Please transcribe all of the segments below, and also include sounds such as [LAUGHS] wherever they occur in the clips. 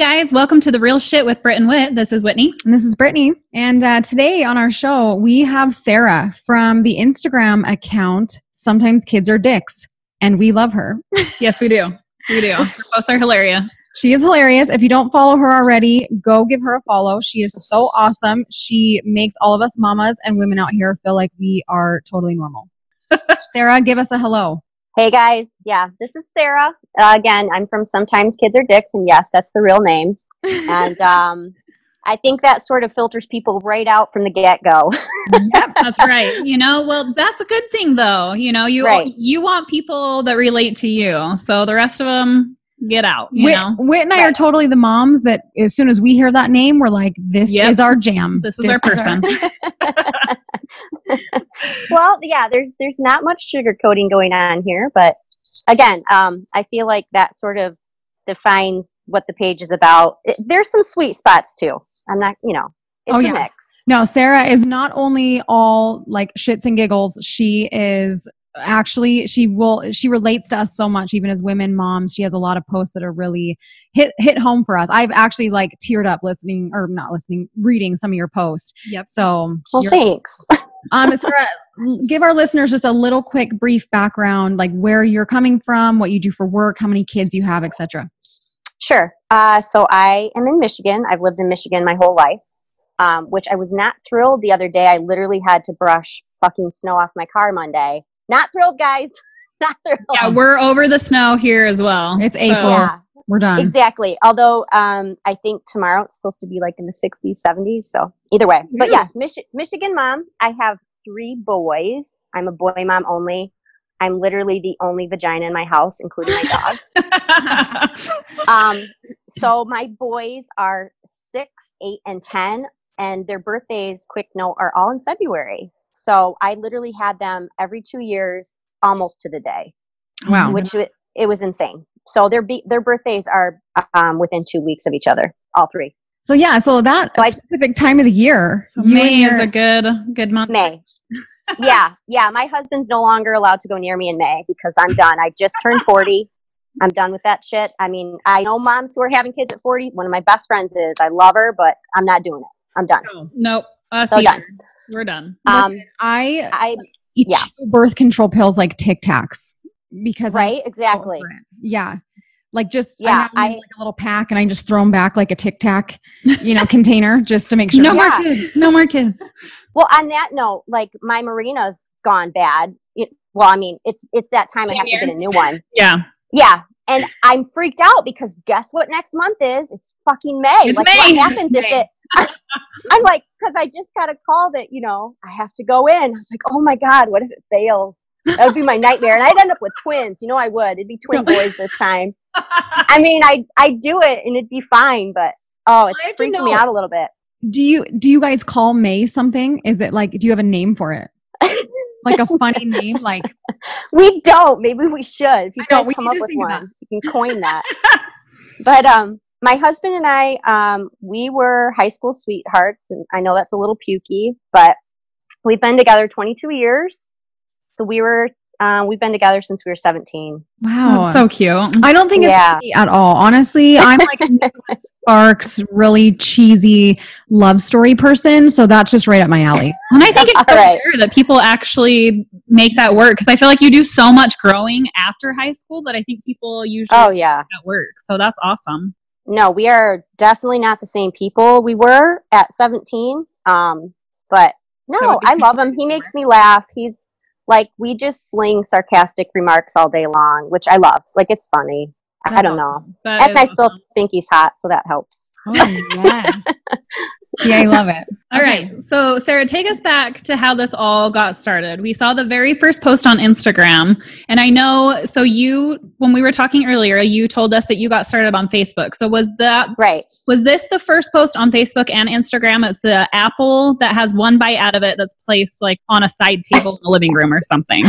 Guys, welcome to the Real Shit with Britt and Whit. This is Whitney. And this is Brittany. And uh, today on our show, we have Sarah from the Instagram account, Sometimes Kids Are Dicks. And we love her. [LAUGHS] Yes, we do. We do. [LAUGHS] Her posts are hilarious. She is hilarious. If you don't follow her already, go give her a follow. She is so awesome. She makes all of us mamas and women out here feel like we are totally normal. [LAUGHS] Sarah, give us a hello. Hey guys, yeah, this is Sarah. Uh, again, I'm from Sometimes Kids Are Dicks, and yes, that's the real name. And [LAUGHS] um, I think that sort of filters people right out from the get go. yep, [LAUGHS] that's right. You know, well, that's a good thing though. You know, you Right. you want people that relate to you. So the rest of them get out, you Whit, know. Whit and I are totally the moms that as soon as we hear that name, we're like, this Yep. is our jam. This is our person. [LAUGHS] [LAUGHS] well, yeah, there's there's not much sugarcoating going on here, but again, um, I feel like that sort of defines what the page is about. It, there's some sweet spots too. I'm not, you know, it's Oh, a yeah. mix. No, Sarah is not only all like shits and giggles, she is actually she will she relates to us so much even as women moms she has a lot of posts that are really hit hit home for us i've actually like teared up listening or not listening reading some of your posts Yep. so Well, thanks. [LAUGHS] um sarah give our listeners just a little quick brief background like where you're coming from what you do for work how many kids you have etc Sure. Uh, so I am in Michigan. I've lived in Michigan my whole life, um, which I was not thrilled the other day. I literally had to brush fucking snow off my car Monday. Not thrilled, guys. [LAUGHS] Not thrilled. Yeah, we're over the snow here as well. It's So- April. Yeah, we're done exactly. Although um, I think tomorrow it's supposed to be like in the 60s, 70s. So either way. But yes, Mich- Michigan mom. I have three boys. I'm a boy mom only. I'm literally the only vagina in my house, including my dog. [LAUGHS] um, so my boys are six, eight, and ten, and their birthdays, quick note, are all in February. So I literally had them every two years, almost to the day, wow which was, it was insane. So their be- their birthdays are um, within two weeks of each other, all three. so yeah so that So I- specific time of the year So you and May is a good good month. May. [LAUGHS] yeah, yeah. My husband's no longer allowed to go near me in May because I'm done. I just turned 40. I'm done with that shit. I mean, I know moms who are having kids at 40. One of my best friends is. I love her, but I'm not doing it. I'm done. Oh, nope. Us So either. done. We're done. Um, i I eat Yeah. birth control pills like Tic Tacs because I'm right, exactly. Yeah. Like just Yeah, I, have I- like a little pack and I just throw them back like a Tic Tac, you know, [LAUGHS] container just to make sure. No Yeah. more kids. No more kids. [LAUGHS] Well, on that note, like my Mirena's gone bad. It, well, I mean, it's it's that time I Ten have to get a new one. [LAUGHS] Yeah. Yeah, and I'm freaked out because guess what? Next month is it's fucking May. It's like, May. what happens It's if May. it? I'm like, because I just got a call that you know I have to go in. I was like, oh my god, what if it fails? That would be my nightmare, and I'd end up with twins. You know, I would. It'd be twin boys this time. [LAUGHS] I mean, I I'd do it and it'd be fine, but oh, it's freaking me out a little bit. Do you do you guys call May something? Is it like do you have a name for it? Like a funny [LAUGHS] name, like We don't. Maybe we should. If you I know, guys we come up with one, you can coin that. [LAUGHS] but um, my husband and I, um, we were high school sweethearts, and I know that's a little pukey, but we've been together 22 years. So we were, um, we've been together since we were 17. wow. That's so cute. I don't think Yeah. it's funny at all. Honestly, I'm like a [LAUGHS] Sparks, really cheesy love story person, so that's just right up my alley. And I think it's [LAUGHS] so All right. rare that people actually make that work because I feel like you do so much growing after high school that I think people usually Oh yeah. that work. So that's awesome. No, we are definitely not the same people we were at 17. Um, but no, I love him. He makes me laugh. He's like, we just sling sarcastic remarks all day long, which I love. Like, it's funny. I don't know. That And I still think he's hot, so that helps. Oh yeah. [LAUGHS] See, I love it. All right. So, Sarah, take us back to how this all got started. We saw the very first post on Instagram. And I know, so you, when we were talking earlier, you told us that you got started on Facebook. So, was that, Right. was this the first post on Facebook and Instagram? It's the apple that has one bite out of it that's placed like on a side table in the living room or something.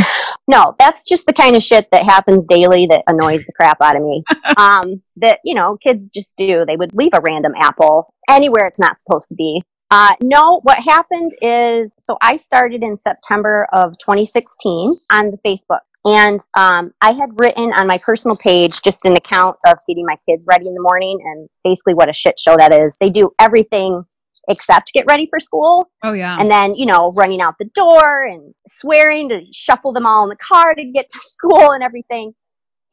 No, that's just the kind of shit that happens daily that annoys the crap out of me. [LAUGHS] um, that, you know, kids just do. They would leave a random apple anywhere it's not supposed to be. Uh, no, what happened is so I started in September of 2016 on the Facebook. And um, I had written on my personal page just an account of getting my kids ready in the morning and basically what a shit show that is. They do everything except get ready for school. Oh yeah. And then, you know, running out the door and swearing to shuffle them all in the car to get to [LAUGHS] school and everything.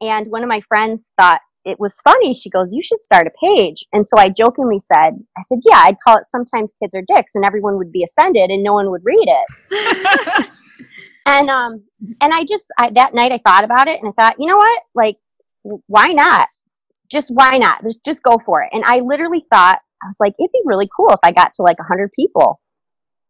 And one of my friends thought it was funny. She goes, You should start a page. And so I jokingly said, I said, Yeah, I'd call it Sometimes Kids Are Dicks, and everyone would be offended and no one would read it. [LAUGHS] and um and I just I, that night I thought about it and I thought, you know what? Like, why not? Just why not? Just just go for it. And I literally thought I was like, it'd be really cool if I got to like hundred people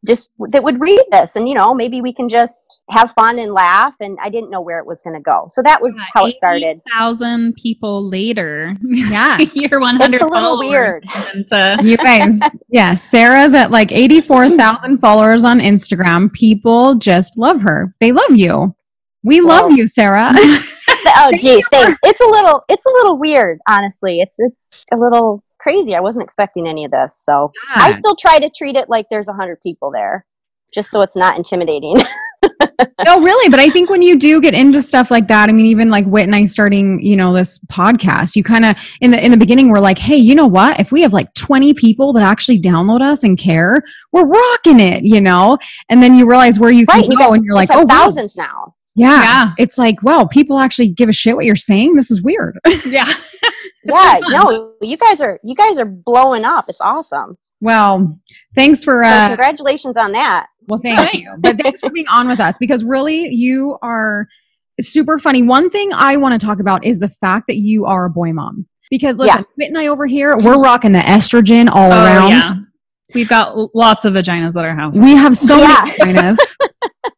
just that would read this and you know maybe we can just have fun and laugh and i didn't know where it was going to go. So that was yeah, how it started. thousand people later. Yeah. [LAUGHS] You're 100 it's a little weird. [LAUGHS] And, uh... you guys yeah sarah's at like 84000 [LAUGHS] followers on instagram. People just love her. They love you. We well, love you sarah. Oh geez thanks. It's a little it's a little weird honestly. It's it's a little crazy. I wasn't expecting any of this. So God. I still try to treat it like there's a hundred people there, just so it's not intimidating. [LAUGHS] no, really, but I think when you do get into stuff like that, I mean, even like Whit and I starting, you know, this podcast, you kind of in the in the beginning we're like, hey, you know what? If we have like 20 people that actually download us and care, we're rocking it, you know. And then you realize where you right, can go, and you're like, oh, thousands wow. now. Yeah. yeah. It's like, wow, people actually give a shit what you're saying. This is weird. [LAUGHS] yeah. [LAUGHS] yeah. No, you guys are you guys are blowing up. It's awesome. Well, thanks for uh, so congratulations on that. Well, thank you. But thanks for being on with us because really you are super funny. One thing I want to talk about is the fact that you are a boy mom. Because listen, yeah. and I over here, we're rocking the estrogen all oh, around. Yeah. We've got lots of vaginas at our house. We have so yeah. many vaginas [LAUGHS]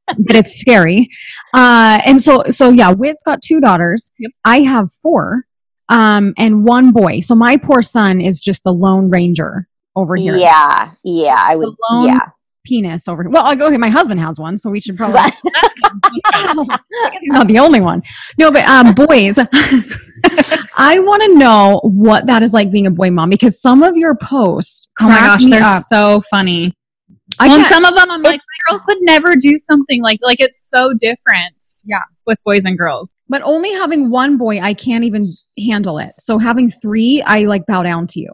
that it's scary. Uh, and so, so yeah, Whit's got two daughters. Yep. I have four, um, and one boy. So my poor son is just the lone ranger over here. Yeah, yeah, I would. yeah, penis over here. Well, I'll go ahead. My husband has one, so we should probably. [LAUGHS] [LAUGHS] he's not the only one. No, but um, boys. [LAUGHS] I want to know what that is like being a boy mom because some of your posts. Oh my gosh, they're up. so funny. I well, some of them I'm like, girls would never do something like like it's so different. Yeah, with boys and girls. But only having one boy, I can't even handle it. So having three, I like bow down to you.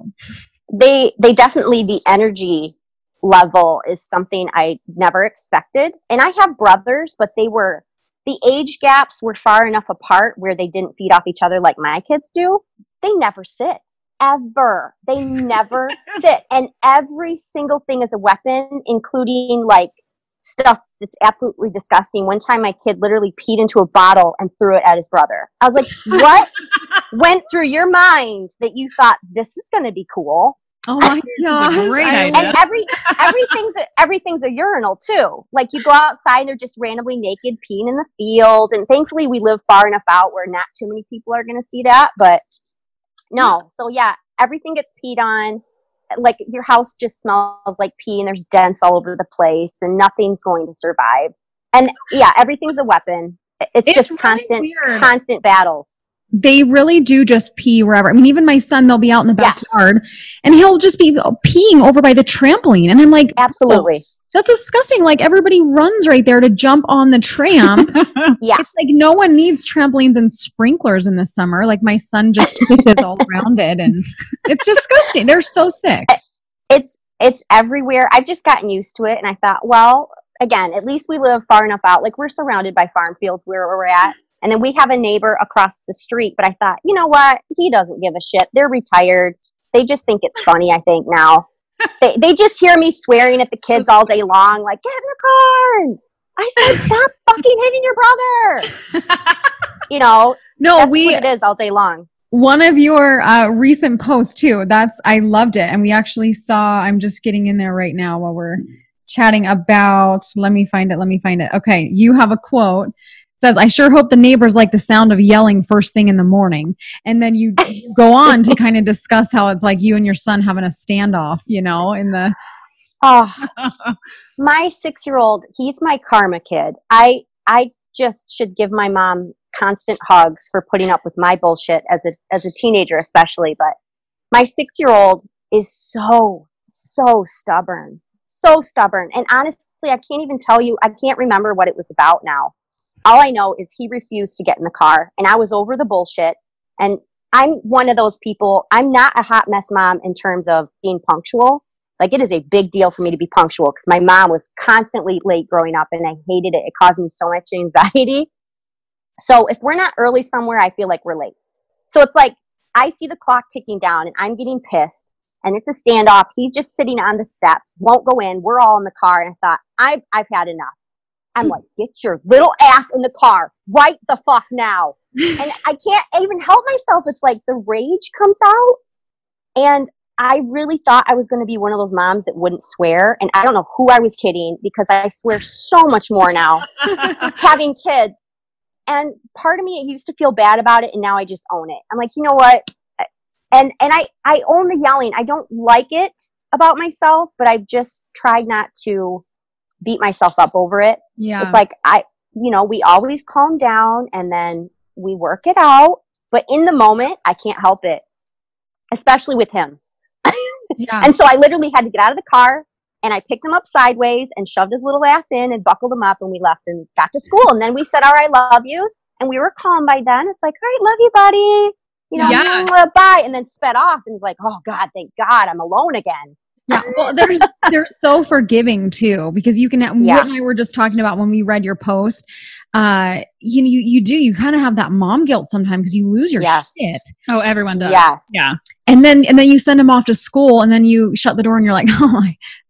They they definitely the energy level is something I never expected. And I have brothers, but they were the age gaps were far enough apart where they didn't feed off each other like my kids do. They never sit ever. They never [LAUGHS] sit. And every single thing is a weapon, including like stuff that's absolutely disgusting. One time my kid literally peed into a bottle and threw it at his brother. I was like, [LAUGHS] what went through your mind that you thought this is going to be cool? Oh my [LAUGHS] god! Great idea. And every everything's a, everything's a urinal too. Like you go outside and they're just randomly naked peeing in the field. And thankfully we live far enough out where not too many people are going to see that. But no, so yeah, everything gets peed on. Like your house just smells like pee and there's dents all over the place and nothing's going to survive. And yeah, everything's a weapon. It's, it's just really constant weird. constant battles they really do just pee wherever. I mean, even my son, they'll be out in the backyard yes. and he'll just be peeing over by the trampoline. And I'm like, absolutely. Oh, that's disgusting. Like everybody runs right there to jump on the tram. [LAUGHS] yeah. It's like no one needs trampolines and sprinklers in the summer. Like my son just [LAUGHS] pisses all around it and it's disgusting. They're so sick. It's it's everywhere. I've just gotten used to it and I thought, well, again, at least we live far enough out. Like we're surrounded by farm fields where we're at. And then we have a neighbor across the street, but I thought, you know what? He doesn't give a shit. They're retired. They just think it's funny, I think, now. They, they just hear me swearing at the kids all day long, like, get in the car. And I said, stop [LAUGHS] fucking hitting your brother. you know, no, we, it is all day long. One of your uh, recent posts, too, that's, I loved it. And we actually saw, I'm just getting in there right now while we're chatting about, let me find it, let me find it. Okay, you have a quote says, I sure hope the neighbors like the sound of yelling first thing in the morning. And then you [LAUGHS] go on to kind of discuss how it's like you and your son having a standoff, you know, in the. Oh, [LAUGHS] my six year old, he's my karma kid. I, I just should give my mom constant hugs for putting up with my bullshit as a, as a teenager, especially. But my six year old is so, so stubborn. So stubborn. And honestly, I can't even tell you, I can't remember what it was about now all I know is he refused to get in the car, and I was over the bullshit. And I'm one of those people. I'm not a hot mess mom in terms of being punctual. Like it is a big deal for me to be punctual because my mom was constantly late growing up, and I hated it. It caused me so much anxiety. So if we're not early somewhere, I feel like we're late. So it's like I see the clock ticking down, and I'm getting pissed and it's a standoff. He's just sitting on the steps, won't go in. We're all in the car. And I thought, I've, I've had enough. I'm like, get your little ass in the car right the fuck now. [LAUGHS] and I can't even help myself. It's like the rage comes out. And I really thought I was going to be one of those moms that wouldn't swear. And I don't know who I was kidding because I swear so much more now [LAUGHS] having kids. And part of me, it used to feel bad about it. And now I just own it. I'm like, you know what? and and I I own the yelling. I don't like it about myself, but I've just tried not to beat myself up over it. Yeah. It's like I you know, we always calm down and then we work it out, but in the moment I can't help it. Especially with him. Yeah. [LAUGHS] and so I literally had to get out of the car and I picked him up sideways and shoved his little ass in and buckled him up and we left and got to school and then we said all right I love yous and we were calm by then. It's like, all right, love you, buddy you know, Yeah. bye, and then sped off and was like, oh God, thank God, I'm alone again. Yeah, well, they're [LAUGHS] they're so forgiving too because you can. Yeah. Whit and I were just talking about when we read your post. Uh, you know, you you do you kind of have that mom guilt sometimes because you lose your Yes. shit, Oh, everyone does. Yes. Yeah. and then and then you send them off to school, and then you shut the door, and you're like, [LAUGHS] oh,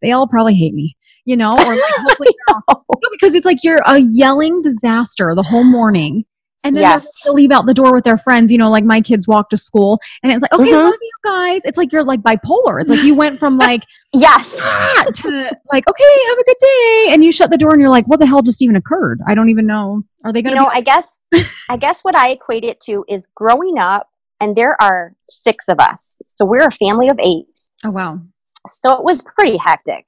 they all probably hate me, you know, or like hopefully [LAUGHS] they're No, because it's like you're a yelling disaster the whole morning. And then Yes. they'll leave out the door with their friends, you know, like my kids walk to school and it's like, okay, Mhm. love you guys. It's like you're like bipolar. It's like you went from [LAUGHS] like Yes. to like, okay, have a good day. And you shut the door and you're like, what the hell just even occurred? I don't even know. Are they going to You know, I guess I guess what I equate it to is growing up, and there are six of us, so we're a family of eight. Oh, wow. So it was pretty hectic.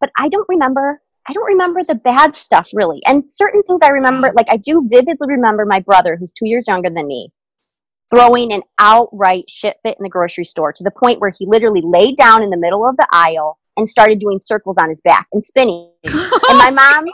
But I don't remember. I don't remember the bad stuff really. And certain things I remember, mm. like I do vividly remember my brother, who's two years younger than me, throwing an outright shit fit in the grocery store to the point where he literally laid down in the middle of the aisle and started doing circles on his back and spinning. [LAUGHS] and my mom,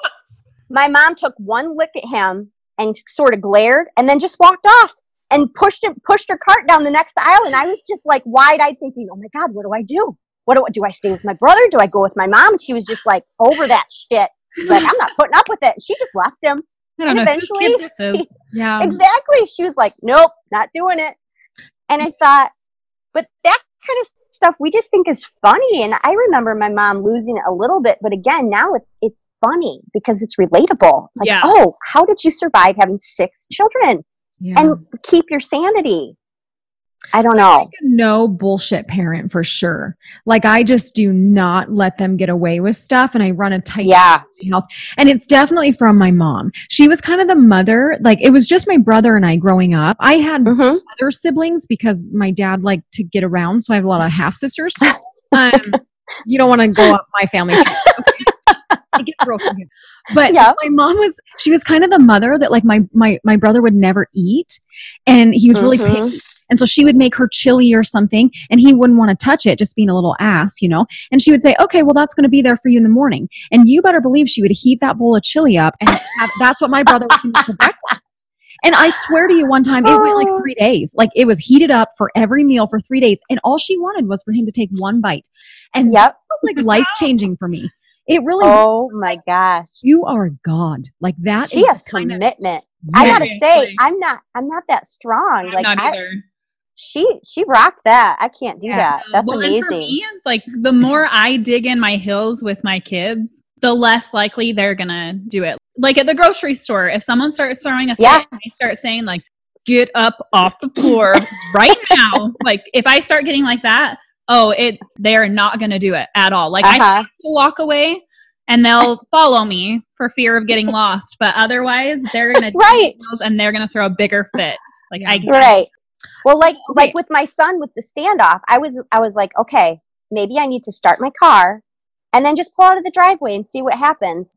my mom took one look at him and sort of glared and then just walked off and pushed him, pushed her cart down the next aisle. And I was just like wide eyed thinking, oh my God, what do I do? What do I do? I stay with my brother? Do I go with my mom? And she was just like over that shit. Like, I'm not putting up with it. And she just left him. I don't And know eventually- this is. [LAUGHS] Yeah. exactly. She was like, nope, not doing it. And I thought, but that kind of stuff we just think is funny. And I remember my mom losing it a little bit, but again, now it's it's funny because it's relatable. It's like, Yeah. oh, how did you survive having six children yeah. and keep your sanity? I don't know. like a no bullshit parent for sure. Like I just do not let them get away with stuff and I run a tight Yeah. house. And it's definitely from my mom. She was kind of the mother. Like it was just my brother and I growing up. I had hmm other siblings because my dad liked to get around, so I have a lot of half sisters. [LAUGHS] Um, you don't want to go up my family. [LAUGHS] it gets real confusing. But Yeah. my mom was she was kind of the mother that like my my my brother would never eat, and he was really Mhm. picky. And so she would make her chili or something, and he wouldn't want to touch it, just being a little ass, you know. And she would say, "Okay, well, that's going to be there for you in the morning." And you better believe she would heat that bowl of chili up, and have, that's what my brother would make for breakfast. And I swear to you, one time it went like Oh. three days. Like it was heated up for every meal for three days, and all she wanted was for him to take one bite, and that Yep. was like life changing for me. It really, Oh my gosh. you are a God. Like that. She is has kind of- commitment. I gotta say, I'm not. I'm not that strong. I'm like not I, either. She, she rocked that. I can't do Yeah. that. That's well, amazing. For me, like the more I dig in my heels with my kids, the less likely they're gonna do it. Like at the grocery store, if someone starts throwing a fit, Yeah. and I start saying like, "Get up off the floor right now!" [LAUGHS] Like if I start getting like that, oh, it they are not gonna do it at all. Like I Uh-huh. have to walk away. And they'll follow me for fear of getting lost, but otherwise they're gonna [LAUGHS] Right. and they're gonna throw a bigger fit. Like I Right. Well, like Okay. like with my son with the standoff, I was I was like, okay, maybe I need to start my car and then just pull out of the driveway and see what happens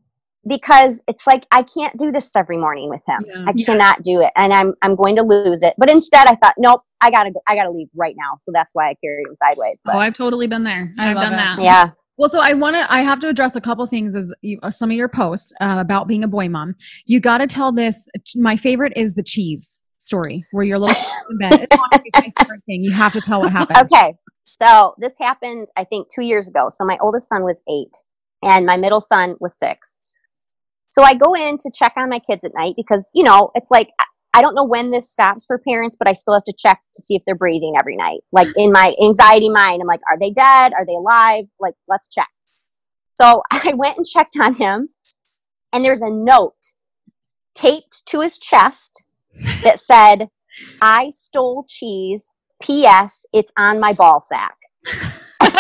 because it's like I can't do this every morning with him. Yeah. I Yes. cannot do it, and I'm I'm going to lose it. But instead, I thought, nope, I gotta go, I gotta leave right now. So that's why I carried him sideways. But Oh, I've totally been there. I I've done it. that. yeah, Well, so I want to. I have to address a couple things as you, uh, some of your posts uh, about being a boy mom. You got to tell this. My favorite is the cheese story where your little in bed. It's favorite thing. You have to tell what happened. Okay. So this happened, I think, two years ago. So my oldest son was eight and my middle son was six. So I go in to check on my kids at night because, you know, it's like, I don't know when this stops for parents, but I still have to check to see if they're breathing every night. Like in my anxiety mind, I'm like, are they dead? Are they alive? Like, let's check. So [LAUGHS] I went and checked on him, and there's a note taped to his chest that said, I stole cheese. P.S. It's on my ball sack. [LAUGHS] and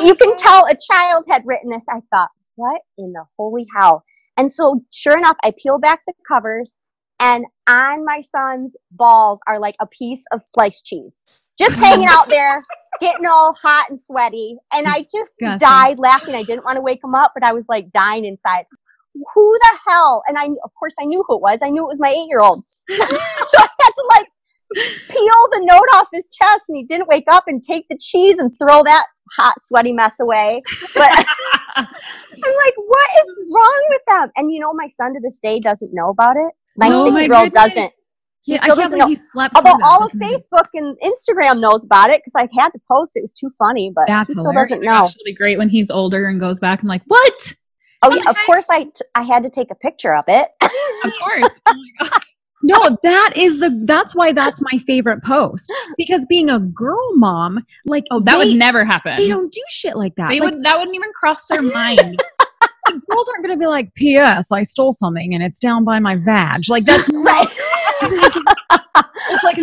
you can oh. tell a child had written this. I thought, what in the holy hell? And so, sure enough, I peel back the covers, and on my son's balls are like a piece of sliced cheese, just hanging out there, getting all hot and sweaty. And I just Disgusting. died laughing. I didn't want to wake him up, but I was like dying inside. Who the hell? And I, of course, I knew who it was. I knew it was my eight-year-old. [LAUGHS] so I had to like peel the note off his chest, and he didn't wake up and take the cheese and throw that hot, sweaty mess away. But [LAUGHS] I'm like, what is wrong with them? And you know, my son to this day doesn't know about it. My my six year old doesn't. He still can't doesn't know. he slept. Although all of. Facebook and Instagram knows about it because I had to post it. It was too funny, but That's he still hilarious. doesn't know. That's really great when he's older and goes back and like, what? Oh yeah, of course I, t- I had to take a picture of it. [LAUGHS] Of course. Oh my [LAUGHS] God. No, that is the. That's why that's my favorite post because being a girl mom, like Oh, that they, would never happen. they don't do shit like that. They Like, would. That wouldn't even cross their mind. [LAUGHS] girls aren't going to be like, "P.S. I stole something and it's down by my vag." Like that's right. It's like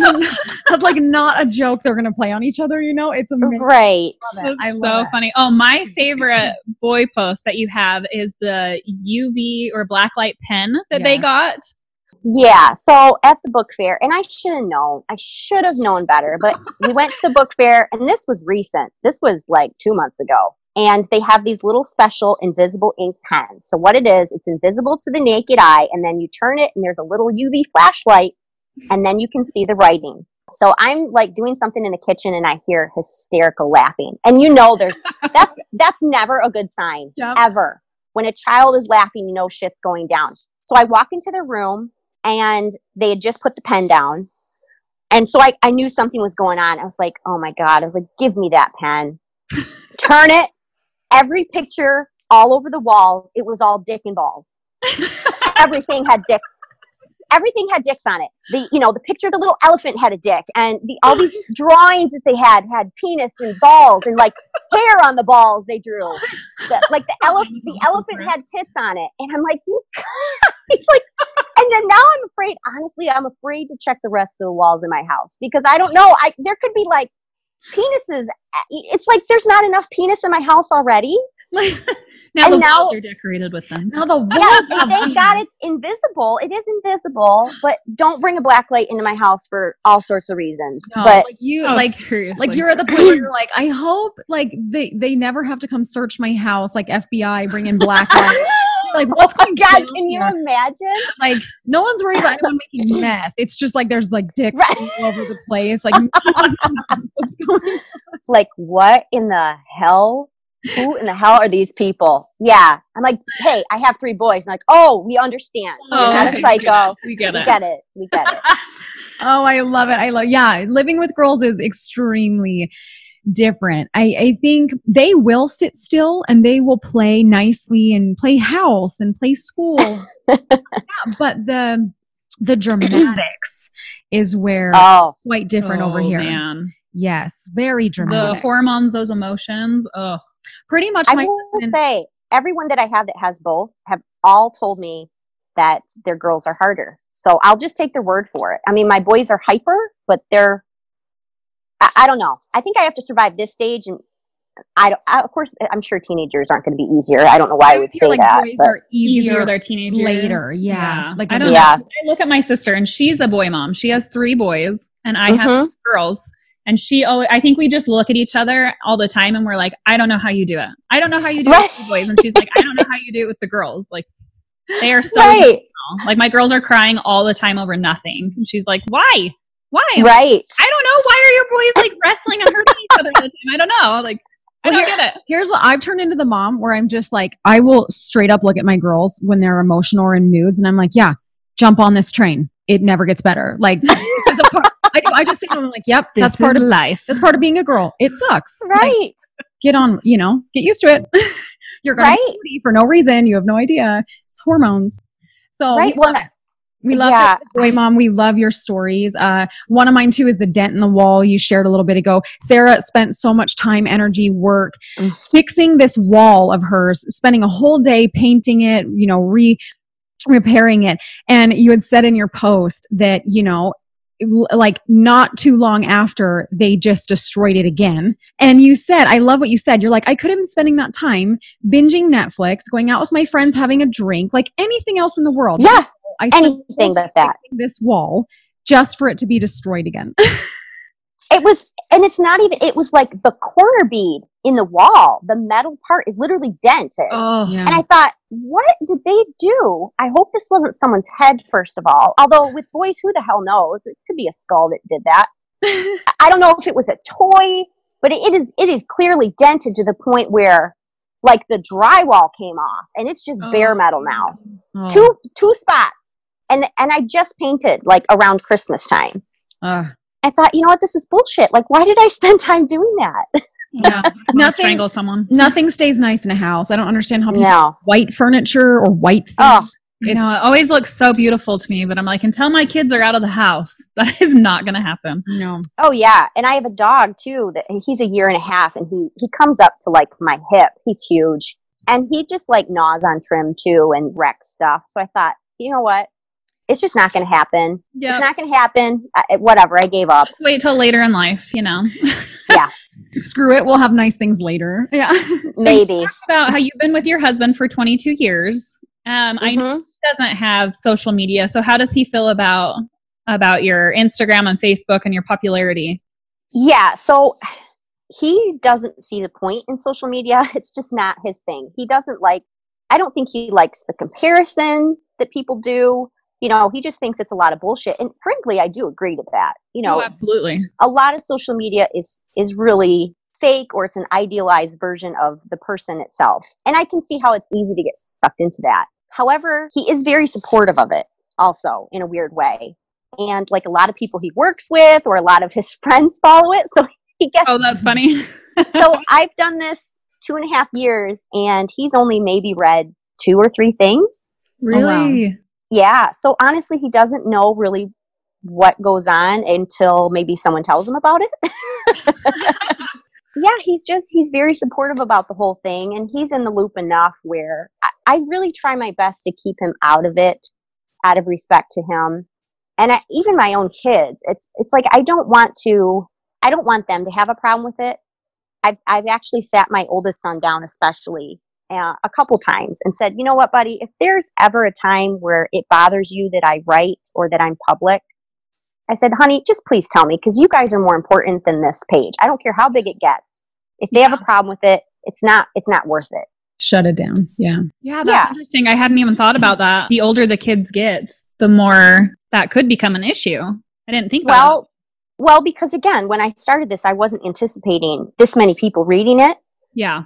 that's like not a joke they're going to play on each other. You know, it's amazing. Right. Love it. I That's love so it. funny. Oh, my favorite boy post that you have is the UV or blacklight pen that they got. Yeah. So at the book fair, and I should have known. I should have known better. But we went to the book fair, and this was recent. This was like two months ago. And they have these little special invisible ink pens. So what it is, it's invisible to the naked eye, and then you turn it, and there's a little UV flashlight, and then you can see the writing. So I'm like doing something in the kitchen, and I hear hysterical laughing, and you know there's [LAUGHS] that's that's never a good sign Yep. ever. When a child is laughing, you know shit's going down. So I walk into the room and they had just put the pen down. And so I, I knew something was going on. I was like, oh my God. I was like, give me that pen. [LAUGHS] Turn it. Every picture all over the walls, it was all dick and balls. [LAUGHS] Everything had dicks. Everything had dicks on it. The you know the picture of the little elephant had a dick, and the all these [LAUGHS] drawings that they had had penis and balls and like hair on the balls they drew. The, like the elephant, the elephant had tits on it, and I'm like, you. [LAUGHS] It's like, and then now I'm afraid. Honestly, I'm afraid to check the rest of the walls in my house because I don't know. I there could be like penises. It's like there's not enough penis in my house already. [LAUGHS] now And the now- walls are decorated with them. Now the walls Yes, have and thank. God it's invisible. It is invisible, but don't bring a black light into my house for all sorts of reasons. No, but like you, Oh, like seriously. like you're at the point where you're like, I hope like they they never have to come search my house, like FBI bring in black [LAUGHS] light. [LAUGHS] like what's oh going God, can you imagine? [LAUGHS] like no one's worried about anyone making [LAUGHS] meth. It's just like there's like dicks Right. all over the place. Like no one knows what's going on. Like, what in the hell? Who in the hell are these people? Yeah, I'm like, hey, I have three boys. I'm like, oh, we understand. You're not a psycho. We get We it. get it. We get it. Oh, I love it. I love yeah, living with girls is extremely different. I, I think they will sit still and they will play nicely and play house and play school. [LAUGHS] Yeah, but the the dramatics is where Oh, quite different over Oh, here. Man. Yes, very dramatic. The hormones, those emotions. Oh, Pretty much I my will husband- say, everyone that I have that has both have all told me that their girls are harder. So I'll just take their word for it. I mean, my boys are hyper, but they're, I, I don't know. I think I have to survive this stage. And I don't, I, of course, I'm sure teenagers aren't going to be easier. I don't know why I would feel say like that. boys but- are easier, easier. with their teenage later, yeah. Like I don't they're- know. I look at my sister and she's a boy mom. She has three boys and I have Mhm. two girls. And she, oh, I think we just look at each other all the time and we're like, I don't know how you do it. I don't know how you do it with the boys. And she's like, I don't know how you do it with the girls. Like, they are so [LAUGHS] right, like my girls are crying all the time over nothing. And she's like, why? Why? I'm like, right. I don't know. Why are your boys like wrestling and hurting each other all the time? I don't know. Like, I Well, don't get it. Here's what I've turned into the mom where I'm just like, I will straight up look at my girls when they're emotional or in moods, and I'm like, yeah, jump on this train. It never gets better. Like, [LAUGHS] it's a part, I, do, I just say to them, I'm like, yep, that's part of life. that's part of being a girl. It sucks. Like, Right. get on, you know, get used to it. [LAUGHS] You're gonna Right. be for no reason. You have no idea. It's hormones. So Right. Well, love, we love yeah. Boy Mom. We love your stories. Uh, one of mine too is the dent in the wall you shared a little bit ago. Sarah spent so much time, energy, work Mm. fixing this wall of hers, spending a whole day painting it, you know, re repairing it. And you had said in your post that, you know, like not too long after they just destroyed it again. And you said, I love what you said. You're like, I could have been spending that time binging Netflix, going out with my friends, having a drink, like anything else in the world. Yeah. I spent the whole Anything but that. This wall just for it to be destroyed again. [LAUGHS] It was, and it's not even. It was like the corner bead in the wall. The metal part is literally dented. Oh, yeah. And I thought, what did they do? I hope this wasn't someone's head, first of all. Although with boys, who the hell knows? It could be a skull that did that. I- [LAUGHS] I don't know if it was a toy, but it is it is clearly dented to the point where like the drywall came off and it's just bare Oh. metal now. Oh. Two two spots. And and I just painted like around Christmas time. uh, I thought, you know what, this is bullshit. Like why did I [LAUGHS] spend time doing that? yeah. [LAUGHS] Nothing- Nothing. Strangle someone. nothing stays nice in a house. I don't understand how people No. white furniture or white things. Oh, You know, it always looks so beautiful to me, but I'm like, until my kids are out of the house, [LAUGHS] that is not going to happen. no. Oh yeah, and I have a dog too. That he's a year and a half, and he he comes up to like my hip. He's huge, and he just like gnaws on trim too and wrecks stuff. So I thought, you know what, it's just not going to happen. Yeah. It's not going to happen. I, whatever. I gave up. Just wait till later in life, you know. [LAUGHS] Yes, Screw it. We'll have nice things later. Yeah. [LAUGHS] maybe. About how you've been with your husband for 22 years. Um, I know Mhm. he doesn't have social media, so how does he feel about about your Instagram and Facebook and your popularity? Yeah. So he doesn't see the point in social media. [LAUGHS] It's just not his thing. He doesn't like. I don't think he likes the comparison that people do. You know, he just thinks it's a lot of bullshit. And frankly, I do agree to that. You know, oh, absolutely. a lot of social media is is really fake or it's an idealized version of the person itself and i can see how it's easy to get sucked into that however he is very supportive of it also in a weird way and like a lot of people he works with or a lot of his [LAUGHS] friends follow it so he gets Oh, that's funny. [LAUGHS] so i've done this two and a half years and he's only maybe read two or three things really? Um, yeah so honestly he doesn't know really what goes on until maybe someone tells him about it. [LAUGHS] Yeah he's just he's very supportive about the whole thing and he's in the loop enough where I, I really try my best to keep him out of it out of respect to him. And I, even my own kids it's it's like i don't want to i don't want them to have a problem with it. I've i've actually sat my oldest son down especially uh, a couple times and said you know what buddy if there's ever a time where it bothers you that i write or that i'm public I said, honey, just please tell me because you guys are more important than this page. I don't care how big it gets. If they have a problem with it, it's not it's not worth it. Shut it down. Yeah. Yeah, that's Yeah. interesting. I hadn't even thought about that. The older the kids get, the more that could become an issue. I didn't think about Well, well, because again, when I started this, I wasn't anticipating this many people reading it. it. Yeah.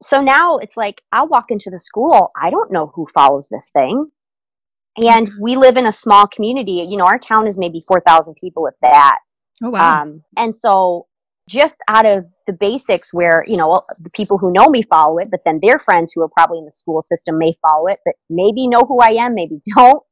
So now it's like I'll walk into the school. I don't know who follows this thing. And we live in a small community. You know, our town is maybe 4,000 people, if that. Oh wow. Um, and so just out of the basics where, you know, the people who know me follow it, but then their friends who are probably in the school system may follow it, but maybe know who I am, maybe don't.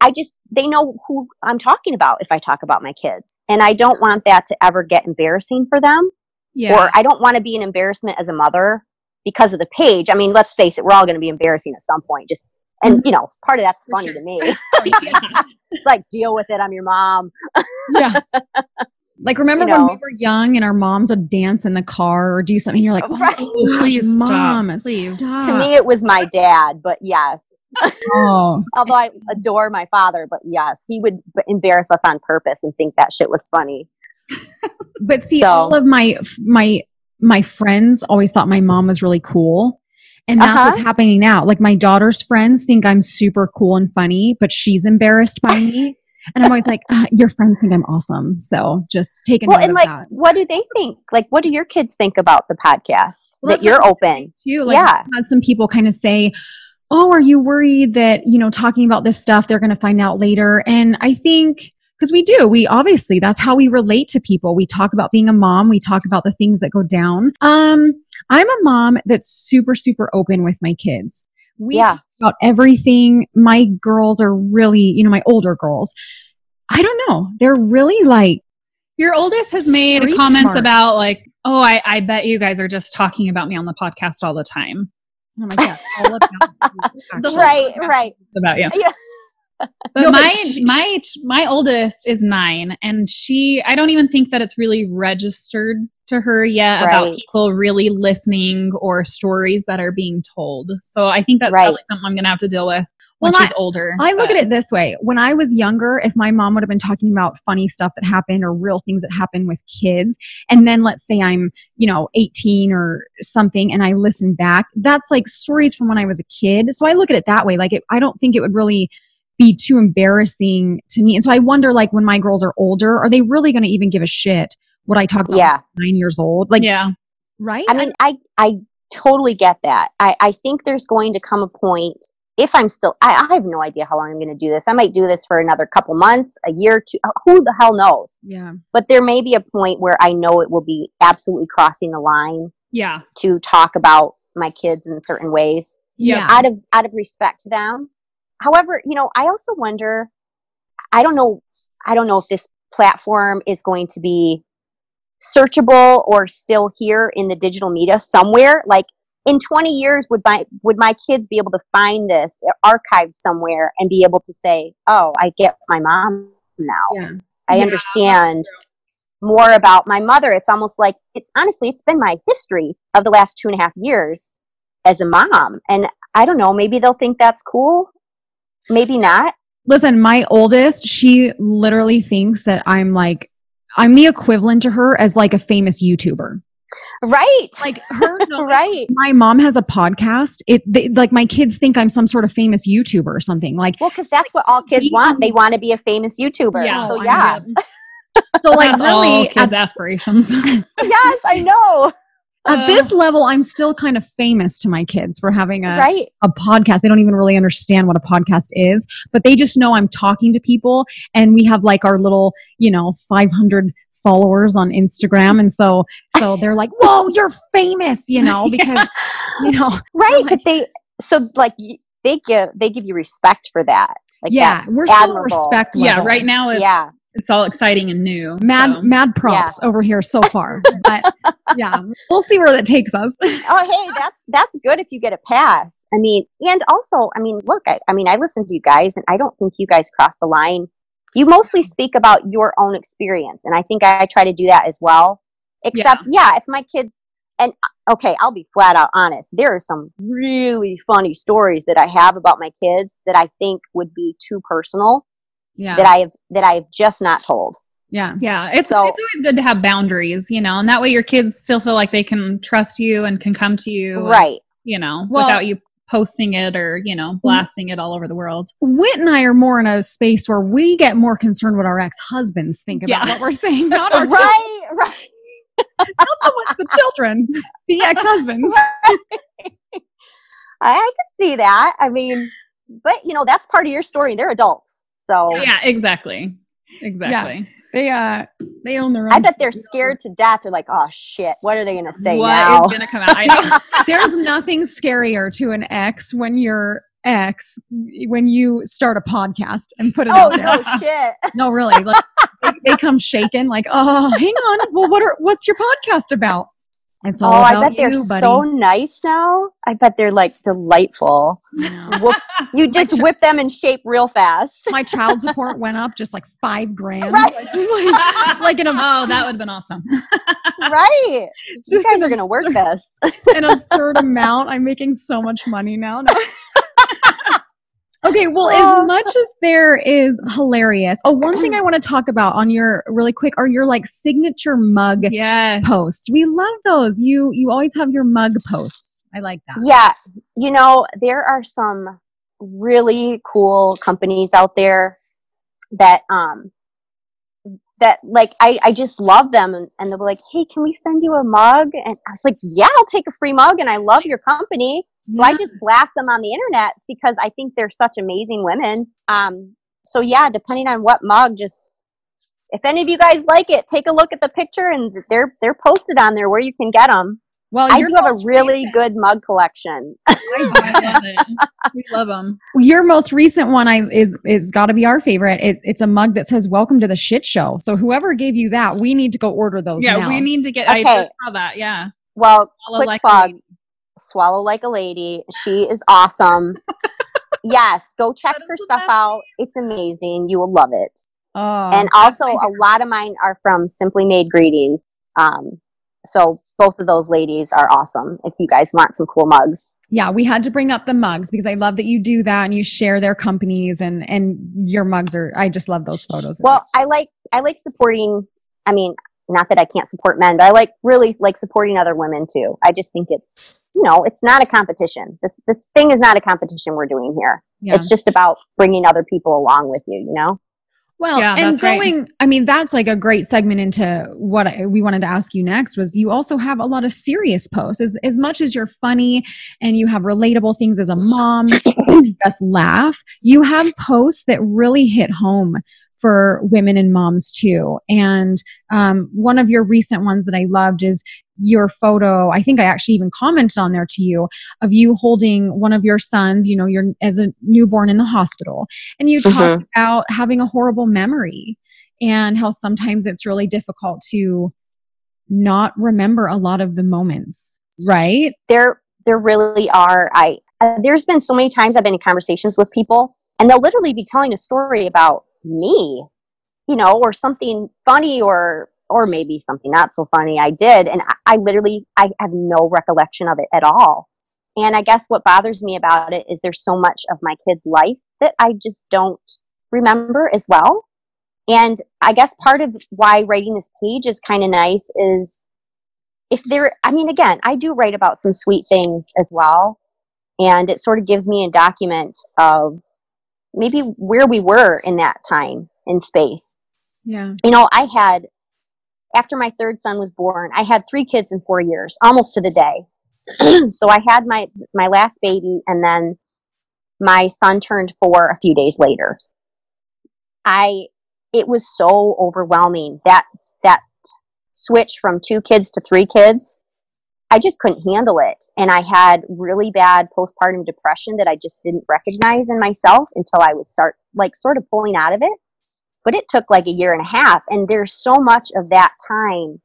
I just, they know who I'm talking about if I talk about my kids. And I don't want that to ever get embarrassing for them. yeah. Or I don't want to be an embarrassment as a mother because of the page. I mean, let's face it, we're all going to be embarrassing at some point. Just, and mm-hmm. you know, part of that's For funny sure. to me. [LAUGHS] [LAUGHS] It's like, deal with it. I'm your mom. Yeah. [LAUGHS] Like remember You when we were young and our moms would dance in the car or do something? You're like, oh, oh Right. gosh, Please stop. mom, Please. stop. to me, it was my dad, but yes. oh, although I adore my father, but yes, he would embarrass us on purpose and think that shit was funny. but see, So- all of my my my friends always thought my mom was really cool. And that's Uh-huh. what's happening now. Like my daughter's friends think I'm super cool and funny, but she's embarrassed by me. [LAUGHS] And I'm always like, uh, your friends think I'm awesome. So just take a well, and like, that. what do they think? Like, what do your kids think about the podcast? Well, that you're open. too. Like, Yeah. I've had some people kind of say, "Oh, are you worried that you know talking about this stuff they're going to find out later?" And I think because we do, we obviously that's how we relate to people. We talk about being a mom. We talk about the things that go down. Um, I'm a mom that's super super open with my kids. We Yeah. talk about everything. My girls are really, you know, my older girls. I don't know. They're really like Your oldest has made comments smart. about like, oh, I, I bet you guys are just talking about me on the podcast all the time. oh my god, all about you, [LAUGHS] actually. Right, right. About you. Yeah. [LAUGHS] But No, my sh- my my oldest is nine, and she I don't even think that it's really registered to her yet about people really listening or stories that are being told. So I think that's Right. probably something I'm gonna have to deal with when Well, she's older. I look at it this way. When I was younger, if my mom would have been talking about funny stuff that happened or real things that happen with kids, and then let's say I'm, you know, 18 or something and I listen back, that's like stories from when I was a kid. So I look at it that way. Like, it, I don't think it would really be too embarrassing to me. And so I wonder, like, when my girls are older, are they really going to even give a shit what I talk about Yeah. when nine years old? Like, yeah, right? I mean, I I totally get that. I I think there's going to come a point if I'm still. I, I have no idea how long I'm going to do this. I might do this for another couple months, a year, two. uh, Who the hell knows? yeah. But there may be a point where I know it will be absolutely crossing the line yeah, to talk about my kids in certain ways yeah. out of out of respect to them. However, you know, I also wonder. I don't know. I don't know if this platform is going to be searchable or still here in the digital media somewhere. Like in 20 years, would my would my kids be able to find this archived somewhere and be able to say, "Oh, I get my mom now. Yeah. I Yeah, understand." More about my mother. It's almost like, it, honestly, it's been my history of the last two and a half years as a mom. And I don't know, maybe they'll think that's cool. Maybe not. Listen, my oldest, she literally thinks that I'm like, I'm the equivalent to her as like a famous YouTuber. Right. Like her, [LAUGHS] right. my mom has a podcast. It they, like my kids think I'm some sort of famous YouTuber or something. Like Well, because that's what all kids we- want. They want to be a famous YouTuber. Yeah. So yeah. [LAUGHS] so, like That's all kids' at, aspirations. [LAUGHS] yes, I know. At Uh, this level, I'm still kind of famous to my kids for having a right. a podcast. They don't even really understand what a podcast is, but they just know I'm talking to people and we have like our little, you know, 500 followers on Instagram. And so, so they're like, whoa, you're famous, you know, [LAUGHS] because, you know, Right. like- but they so like they give they give you respect for that. Like yeah, we're still admirable. respect yeah, right now it's Yeah. It's all exciting and new. Mad, so. mad props over here so far. but [LAUGHS] yeah, we'll see where that takes us. oh hey that's that's good if you get a pass i mean and also i mean look I, I mean i listen to you guys and i don't think you guys cross the line you mostly speak about your own experience and i think i try to do that as well except yeah, if my kids and uh, okay i'll be flat out honest there are some really funny stories that i have about my kids that i think would be too personal Yeah. that i have that i have just not told yeah. Yeah, it's So- it's always good to have boundaries, you know, and that way your kids still feel like they can trust you and can come to you, and, right you know, Well- without you posting it or you know mm-hmm. blasting it all over the world. Whit and I are more in a space where we get more concerned what our ex husbands think about Yeah. what we're saying, not our [LAUGHS] children. right right [LAUGHS] not so much the children, the [LAUGHS] ex husbands. I, I can see that. I mean, but you know, that's part of your story. They're adults. So Yeah, exactly, exactly. They uh they own their own. I bet they're scared to death. They're like, oh shit, what are they going to say What is now? gonna come out? I know. [LAUGHS] [LAUGHS] There's nothing scarier to an ex when your ex when you start a podcast and put it oh, out there. no shit. [LAUGHS] No, really. Like they, they come shaking, like, oh, hang on. Well, what are what's your podcast about? It's oh, all Oh, I about bet they're buddy. so nice now. I bet they're like delightful. [LAUGHS] Whoop- you just ch- whip them in shape real fast. My [LAUGHS] child support went up just like five grand. Right. Like, just like, [LAUGHS] like an oh, that would have been awesome. right. You Just guys an are going to work this. an absurd amount. I'm making so much money now. No. Okay, well, Oh. as much as there is hilarious, oh, one thing I want to talk about on your really quick are your like signature mug yes. posts. We love those. You you always have your mug posts. I like that. Yeah, you know, there are some really cool companies out there. that um that like I, I just love them and, and they'll be like, Hey, can we send you a mug? And I was like, Yeah, I'll take a free mug and I love your company. So I just blast them on the internet because I think they're such amazing women. Um so yeah, depending on what mug, just if any of you guys like it, take a look at the picture and they're they're posted on there where you can get them. Well, I do have a most really good mug collection. I love it. [LAUGHS] We love them. your most recent one I is is got to be our favorite. It, it's a mug that says "Welcome to the shit show." So whoever gave you that, we need to go order those. Yeah, now. we need to get. I Okay. just saw that. Yeah. Well, Follow quick plug. lady. Swallow like a lady. She is awesome. [LAUGHS] yes, go check her stuff best. out. It's amazing. You will love it. Oh, and also, a lot of mine are from Simply Made Greetings. Um, so both of those ladies are awesome. If you guys want some cool mugs, yeah, we had to bring up the mugs because I love that you do that and you share their companies and and your mugs are. I just love those photos. well, I like I like supporting. I mean, not that I can't support men, but I like really like supporting other women too. I just think it's you know it's not a competition. This this thing is not a competition we're doing here. Yeah. It's just about bringing other people along with you. You know. Well, Yeah, and that's right. going, I mean, that's like a great segment into what I, we wanted to ask you next was you also have a lot of serious posts. As, as much as you're funny and you have relatable things as a mom, [COUGHS] just laugh, you have posts that really hit home for women and moms too. And um, one of your recent ones that I loved is your photo. I think I actually even commented on there to you of you holding one of your sons, you know, you're as a newborn in the hospital and you talked about having a horrible memory and how sometimes it's really difficult to not remember a lot of the moments, right? there there really are i uh, there's been so many times i've been in conversations with people and they'll literally be telling a story about me you know or something funny or or maybe something not so funny. I did and i, I literally i have no recollection of it at all. And i guess what bothers me about it is there's so much of my kid's life that i just don't remember as well. And i guess part of why writing this page is kind of nice is if there i mean again i do write about some sweet things as well. And it sort of gives me a document of maybe where we were in that time in space. Yeah. you know i had after my third son was born i had three kids in four years almost to the day. [CLEARS THROAT] So i had my my last baby and then my son turned four a few days later. I it was so overwhelming that that switch from two kids to three kids i just couldn't handle it. And i had really bad postpartum depression that i just didn't recognize in myself until i was start like sort of pulling out of it. But it took like a year and a half. And there's so much of that time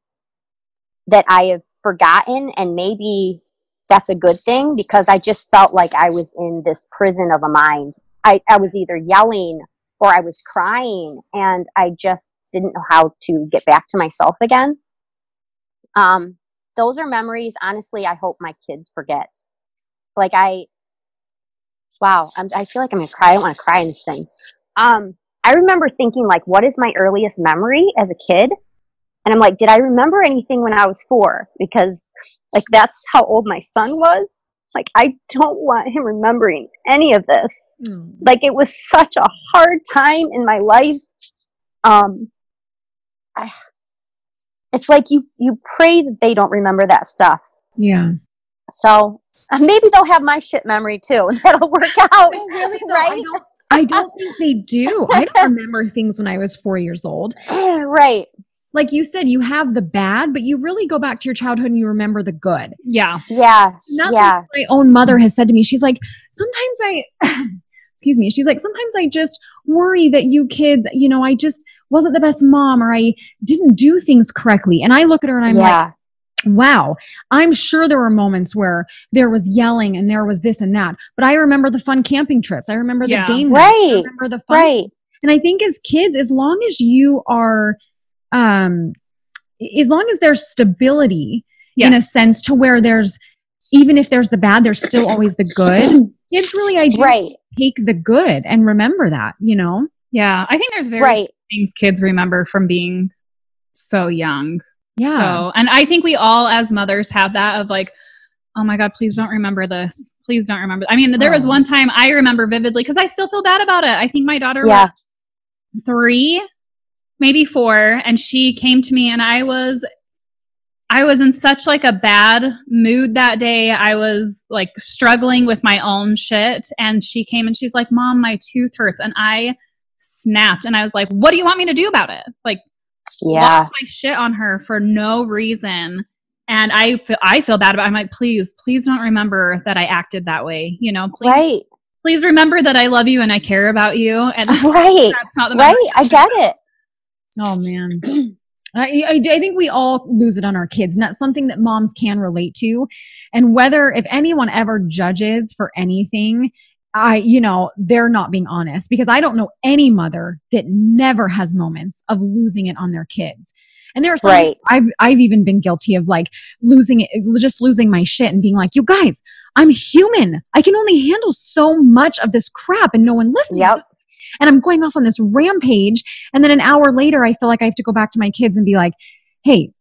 that i have forgotten. And maybe that's a good thing because i just felt like i was in this prison of a mind. I, I was either yelling or i was crying. And i just didn't know how to get back to myself again. Um, those are memories honestly i hope my kids forget. Like i wow I'm, i feel like i'm gonna cry i don't want to cry in this thing. Um, i remember thinking like what is my earliest memory as a kid? And i'm like did i remember anything when i was four? Because like that's how old my son was. Like i don't want him remembering any of this. Like it was such a hard time in my life. Um I, it's like you you pray that they don't remember that stuff Yeah. so uh, maybe they'll have my shit memory too [LAUGHS] and that'll work [LAUGHS] out really, though, [LAUGHS] right I don't, I don't think they do. I don't remember things when I was four years old. [CLEARS THROAT] right Like you said, you have the bad, but you really go back to your childhood and you remember the good. Yeah. yeah Nothing yeah my own mother has said to me. She's like, sometimes I, [CLEARS THROAT] excuse me, she's like, sometimes I just worry that you kids, you know, I just wasn't the best mom or I didn't do things correctly. And I look at her and I'm like, wow, I'm sure there were moments where there was yelling and there was this and that. But I remember the fun camping trips. I remember Yeah. the game nights. I right remember the fun. right And I think as kids, as long as you are, um, as long as there's stability in a sense to where there's, even if there's the bad, there's still always the good. [LAUGHS] Kids really, I do right take the good and remember that, you know? Yeah. I think there's very right things kids remember from being so young. Yeah. So, and I think we all as mothers have that of like, oh my God, please don't remember this. Please don't remember. I mean, there was Oh. one time I remember vividly because I still feel bad about it. I think my daughter yeah was three, maybe four, and she came to me and I was I was in such like a bad mood that day. I was like struggling with my own shit and she came and she's like, "Mom, my tooth hurts." And I snapped and I was like, "What do you want me to do about it?" Like Yeah. lost my shit on her for no reason. And I feel I feel bad about it. I'm like, please, please don't remember that I acted that way. You know, please Right. please remember that I love you and I care about you. [LAUGHS] And Right. that's not the Right. moment. I get it. [CLEARS THROAT] Oh man. [CLEARS THROAT] I, I, I think we all lose it on our kids, and that's something that moms can relate to. And whether, if anyone ever judges for anything, I, you know, they're not being honest because I don't know any mother that never has moments of losing it on their kids. And there are some, Right. I've, I've even been guilty of like losing it, just losing my shit and being like, you guys, I'm human. I can only handle so much of this crap and no one listens Yep. and I'm going off on this rampage. And then an hour later, I feel like I have to go back to my kids and be like, hey,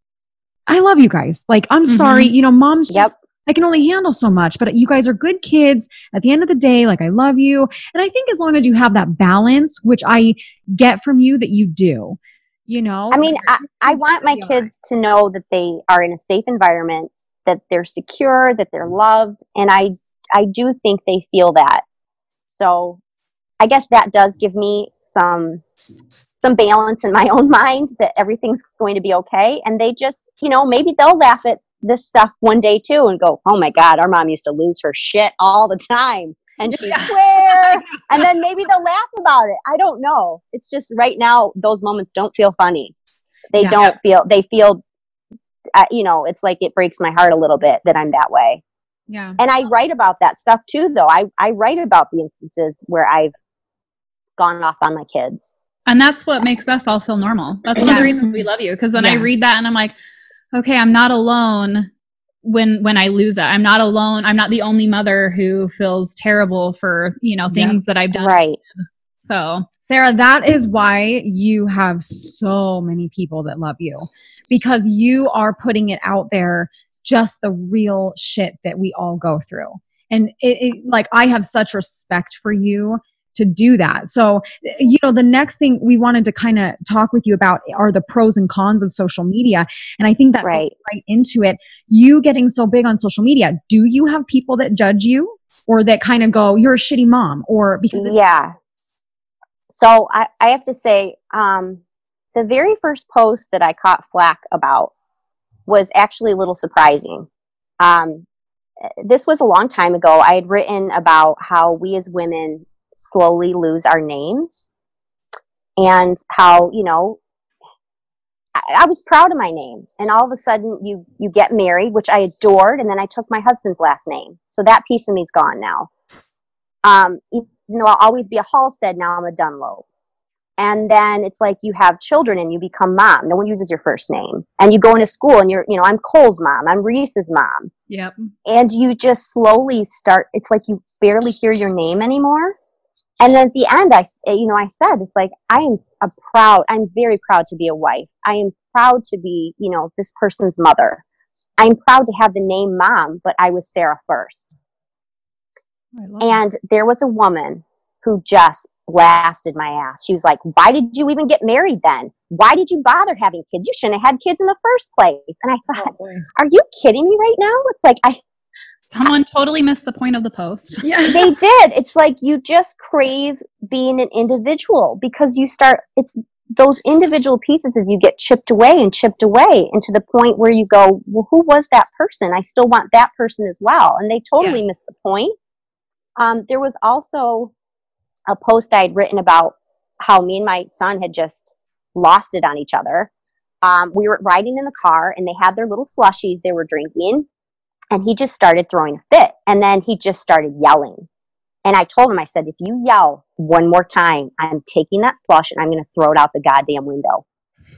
I love you guys. Like, I'm Mhm. sorry. You know, mom's Yep. just, I can only handle so much, but you guys are good kids. At the end of the day, like, I love you. And I think as long as you have that balance, which I get from you that you do, you know? I mean, I, I want my kids to know that they are in a safe environment, that they're secure, that they're loved, and I I do think they feel that. So, I guess that does give me some some balance in my [LAUGHS] own mind that everything's going to be okay, and they just, you know, maybe they'll laugh at this stuff one day too and go, "Oh my God, our mom used to lose her shit all the time." And she [LAUGHS] swear, and then maybe they'll laugh about it. I don't know. It's just right now those moments don't feel funny. They Yeah. don't feel. They feel. Uh, you know, it's like it breaks my heart a little bit that I'm that way. yeah. And I write about that stuff too, though. I I write about the instances where I've gone off on my kids. And that's what makes us all feel normal. That's one of the reasons we love you. Because then I read that and I'm like, okay, I'm not alone when when I lose it. I'm not alone. I'm not the only mother who feels terrible for, you know, Yep. things that I've done. Right. So Sarah, that is why you have so many people that love you because you are putting it out there, just the real shit that we all go through. And it, it like, I have such respect for you to do that. So, you know, the next thing we wanted to kind of talk with you about are the pros and cons of social media. And I think that Right. right into it. You getting so big on social media, do you have people that judge you or that kind of go, you're a shitty mom or because yeah. So I, I have to say, um, the very first post that I caught flack about was actually a little surprising. Um, this was a long time ago. I had written about how we as women slowly lose our names and how, you know, I, was proud of my name. And all of a sudden you, you get married, which I adored. And then I took my husband's last name. So that piece of me's gone now. Um, even though I'll always be a Halstead, now I'm a Dunlop. And then it's like you have children and you become mom. No one uses your first name. And you go into school and you're, you know, I'm Cole's mom, I'm Reese's mom. yep. And you just slowly start, it's like you barely hear your name anymore. And then at the end, I, s- eh, you know, I said, it's like, I am a proud, I'm very proud to be a wife. I am proud to be, you know, this person's mother. I'm proud to have the name mom, but I was Sarah first. Love And there was a woman who just blasted my ass. She was like, Why did you even get married then? Why did you bother having kids? You shouldn't have had kids in the first place. And I thought, Are you kidding me right now? It's like, I, Someone totally missed the point of the post. Yeah. they did. It's like you just crave being an individual because you start, it's those individual pieces of you get chipped away and chipped away and to the point where you go, Well, who was that person? I still want that person as well. And they totally Yes. missed the point. Um, there was also a post I had written about how me and my son had just lost it on each other. Um, we were riding in the car and they had their little slushies they were drinking. And he just started throwing a fit. And then he just started yelling. And I told him, I said, if you yell one more time, I'm taking that slush and I'm going to throw it out the goddamn window.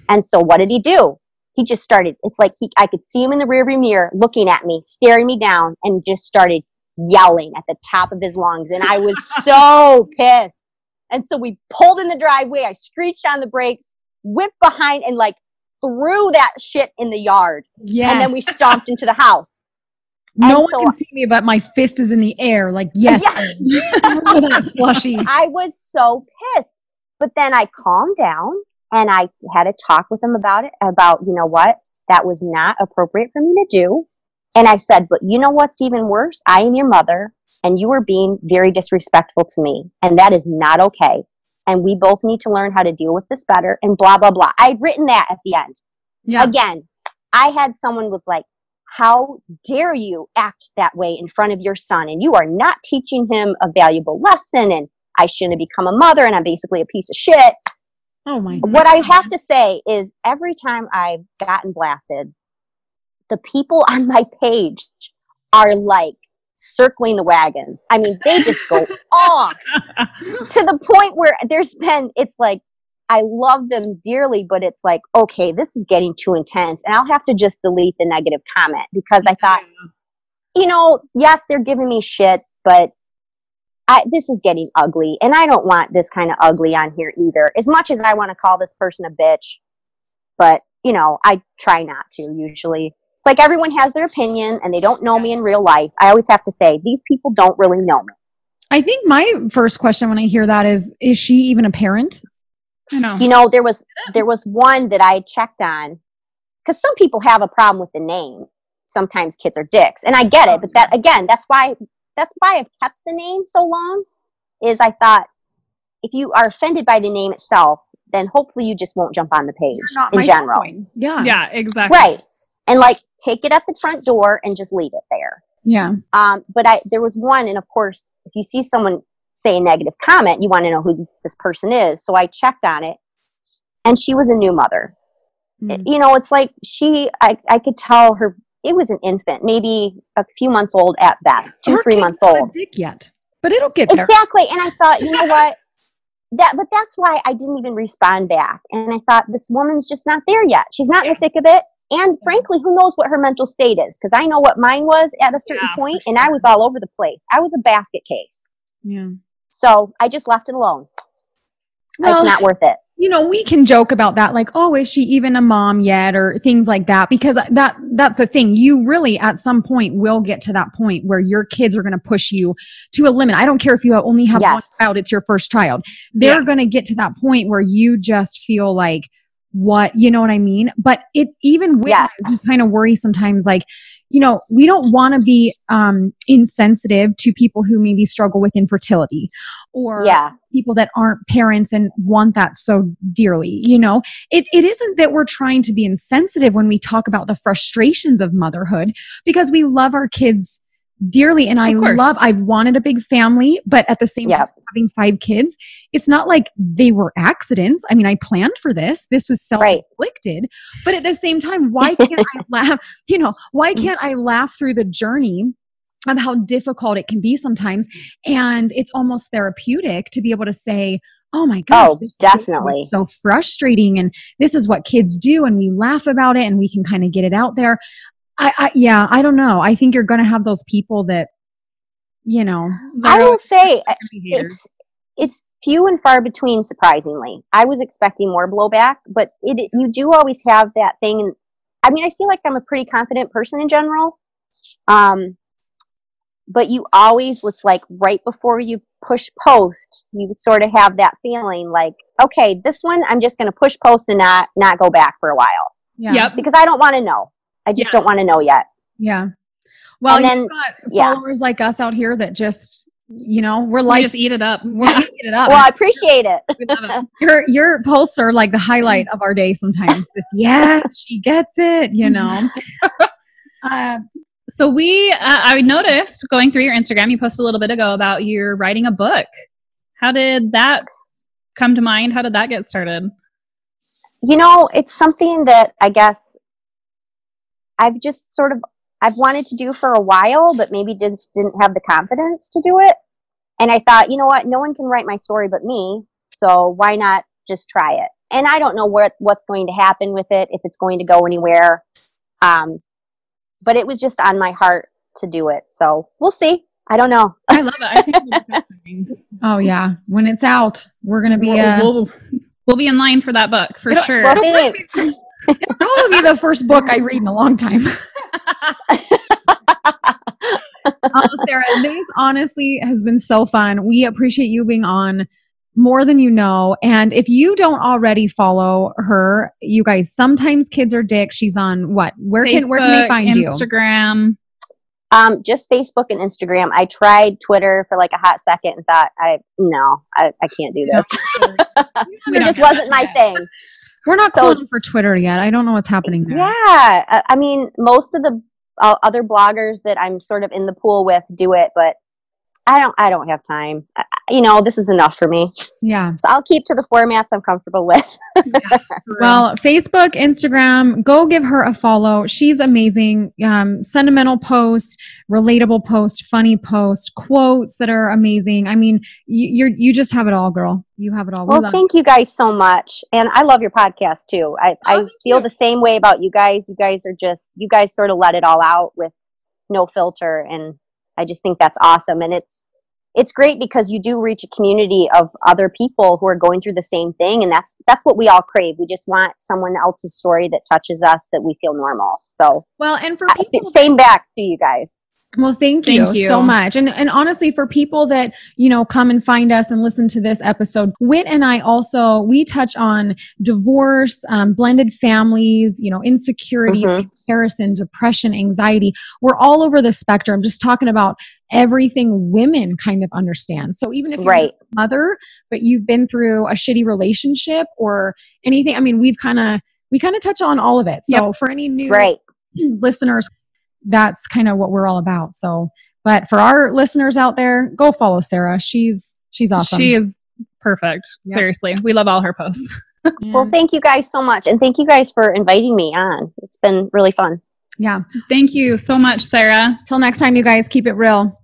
And so what did he do? He just started, it's like he, I could see him in the rearview mirror looking at me, staring me down, and just started yelling at the top of his lungs. And I was [LAUGHS] so pissed. And so we pulled in the driveway. I screeched on the brakes, whipped behind, and like threw that shit in the yard. Yes. And then we stomped into the house. No and one so- can see me, but my fist is in the air. Like, yes, Yeah. [LAUGHS] slushy. [LAUGHS] I was so pissed. but then I calmed down and I had a talk with him about it, about, you know what, that was not appropriate for me to do. And I said, but you know what's even worse? I am your mother and you are being very disrespectful to me. And that is not okay. And we both need to learn how to deal with this better and blah, blah, blah. I'd written that at the end. Yeah. Again, I had someone was like, how dare you act that way in front of your son? And you are not teaching him a valuable lesson. And I shouldn't have become a mother and I'm basically a piece of shit. Oh my. What I have to say is every time I've gotten blasted, the people on my page are like circling the wagons. I mean, they just go [LAUGHS] off [LAUGHS] to the point where there's been, it's like, I love them dearly, but it's like, okay, this is getting too intense. And I'll have to just delete the negative comment because I thought, you know, yes, they're giving me shit, but I, this is getting ugly. And I don't want this kind of ugly on here either. As much as I want to call this person a bitch, but, you know, I try not to usually. It's like everyone has their opinion and they don't know me in real life. I always have to say, these people don't really know me. I think my first question when I hear that is, is she even a parent? I know. You know, there was there was one that I checked on because some people have a problem with the name. Sometimes kids are dicks, and I get it. But that again, that's why that's why I've kept the name so long. Is I thought if you are offended by the name itself, then hopefully you just won't jump on the page Not in my general. point. Yeah. Yeah, exactly. Right. And like take it at the front door and just leave it there. Yeah. Um, but I there was one, and of course, if you see someone say a negative comment, you want to know who this person is. So I checked on it, and she was a new mother. Mm. You know, it's like she, I, I could tell her it was an infant, maybe a few months old at best, two, Her three months old. dick yet, but it'll get there. Exactly. And I thought, you know what? That, but that's why I didn't even respond back. And I thought, this woman's just not there yet. She's not in the thick of it. And frankly, who knows what her mental state is? Because I know what mine was at a certain Yeah, point, and I was all over the place. I was a basket case. Yeah. So I just left it alone. Well, it's not worth it. you know we can joke about that like oh is she even a mom yet or things like that because that that's the thing you really at some point will get to that point where your kids are going to push you to a limit i don't care if you only have one child it's your first child they're Yeah. going to get to that point where you just feel like what you know what i mean but it even with Yes. kind of worry sometimes like you know we don't want to be um insensitive to people who maybe struggle with infertility or Yeah. people that aren't parents and want that so dearly you know it, it isn't that we're trying to be insensitive when we talk about the frustrations of motherhood because we love our kids dearly and i love i've wanted a big family but at the same time having five kids it's not like they were accidents. I mean i planned for this. This is Right. self-inflicted but at the same time why [LAUGHS] can't i laugh you know why mm-hmm. can't i laugh through the journey of how difficult it can be sometimes? And it's almost therapeutic to be able to say oh my god Oh, definitely. so frustrating and this is what kids do and we laugh about it and we can kind of get it out there I, I yeah i don't know i think you're gonna have those people that you know I will say it's it's few and far between. Surprisingly, I was expecting more blowback, but it you do always have that thing. And I mean, I feel like I'm a pretty confident person in general. Um, but you always, it's like right before you push post, you sort of have that feeling like, okay, this one I'm just going to push post and not not go back for a while yeah Yep. because I don't want to know. I just don't want to know yet. yeah well And then- you've got yeah. followers like us out here that just you know we're We like just eat it up. [LAUGHS] we're Yeah. eating it up Well, I appreciate it. It. [LAUGHS] your your posts are like the highlight of our day sometimes [LAUGHS] this yes she gets it you know uh, So we, uh, I noticed going through your Instagram, you posted a little bit ago about you're writing a book. How did that come to mind? How did that get started? you know it's something that i guess i've just sort of i've wanted to do for a while but maybe just didn't have the confidence to do it. And i thought you know what? No one can write my story but me so why not just try it? And i don't know what what's going to happen with it if it's going to go anywhere um but it was just on my heart to do it so we'll see. I don't know. I love it. I think it'll [LAUGHS] be fascinating. oh yeah. When it's out we're gonna be uh, we'll, we'll, we'll be in line for that book for It'll- sure. well thanks. it'll probably be the first book i read in a long time Oh, [LAUGHS] Sarah, this honestly has been so fun. We appreciate you being on more than you know. And if you don't already follow her, you guys, sometimes kids are dicks. She's on what? Where can where can they Facebook, find you? Instagram. Um, just Facebook and Instagram. I tried Twitter for like a hot second and thought, I no, I, I can't do this. [LAUGHS] [LAUGHS] it just wasn't my thing. We're not So- calling for Twitter yet. I don't know what's happening there. Yeah, I, I mean, most of the uh, other bloggers that I'm sort of in the pool with do it, but I don't. I don't have time. I, you know, this is enough for me. Yeah. So I'll keep to the formats I'm comfortable with. [LAUGHS] Well, Facebook, Instagram, go give her a follow. She's amazing. Um, sentimental post, relatable post, funny post, quotes that are amazing. I mean, you, you're you just have it all, girl. You have it all. We well, thank you guys so much, and I love your podcast too. I I feel you. the same way about you guys. You guys are just you guys sort of let it all out with no filter, and I just think that's awesome. And it's it's great because you do reach a community of other people who are going through the same thing, and that's that's what we all crave. We just want someone else's story that touches us that we feel normal. So Well, and for I- people same back to you guys. Well, thank you, Thank you. so much. And and honestly, for people that, you know, come and find us and listen to this episode, Whit and I also we touch on divorce, um, blended families, you know, insecurities, Mhm. comparison, depression, anxiety. We're all over the spectrum, just talking about everything women kind of understand. So even if you're Right. a mother, but you've been through a shitty relationship or anything, I mean, we've kind of we kind of touch on all of it. So for any new Right. [CLEARS THROAT] listeners, that's kind of what we're all about. So, but for our listeners out there, go follow Sarah. She's she's awesome. She is perfect. Yep. Seriously, we love all her posts. [LAUGHS] Well, thank you guys so much, and thank you guys for inviting me on. It's been really fun. yeah. Thank you so much, Sarah. Till next time, you guys keep it real.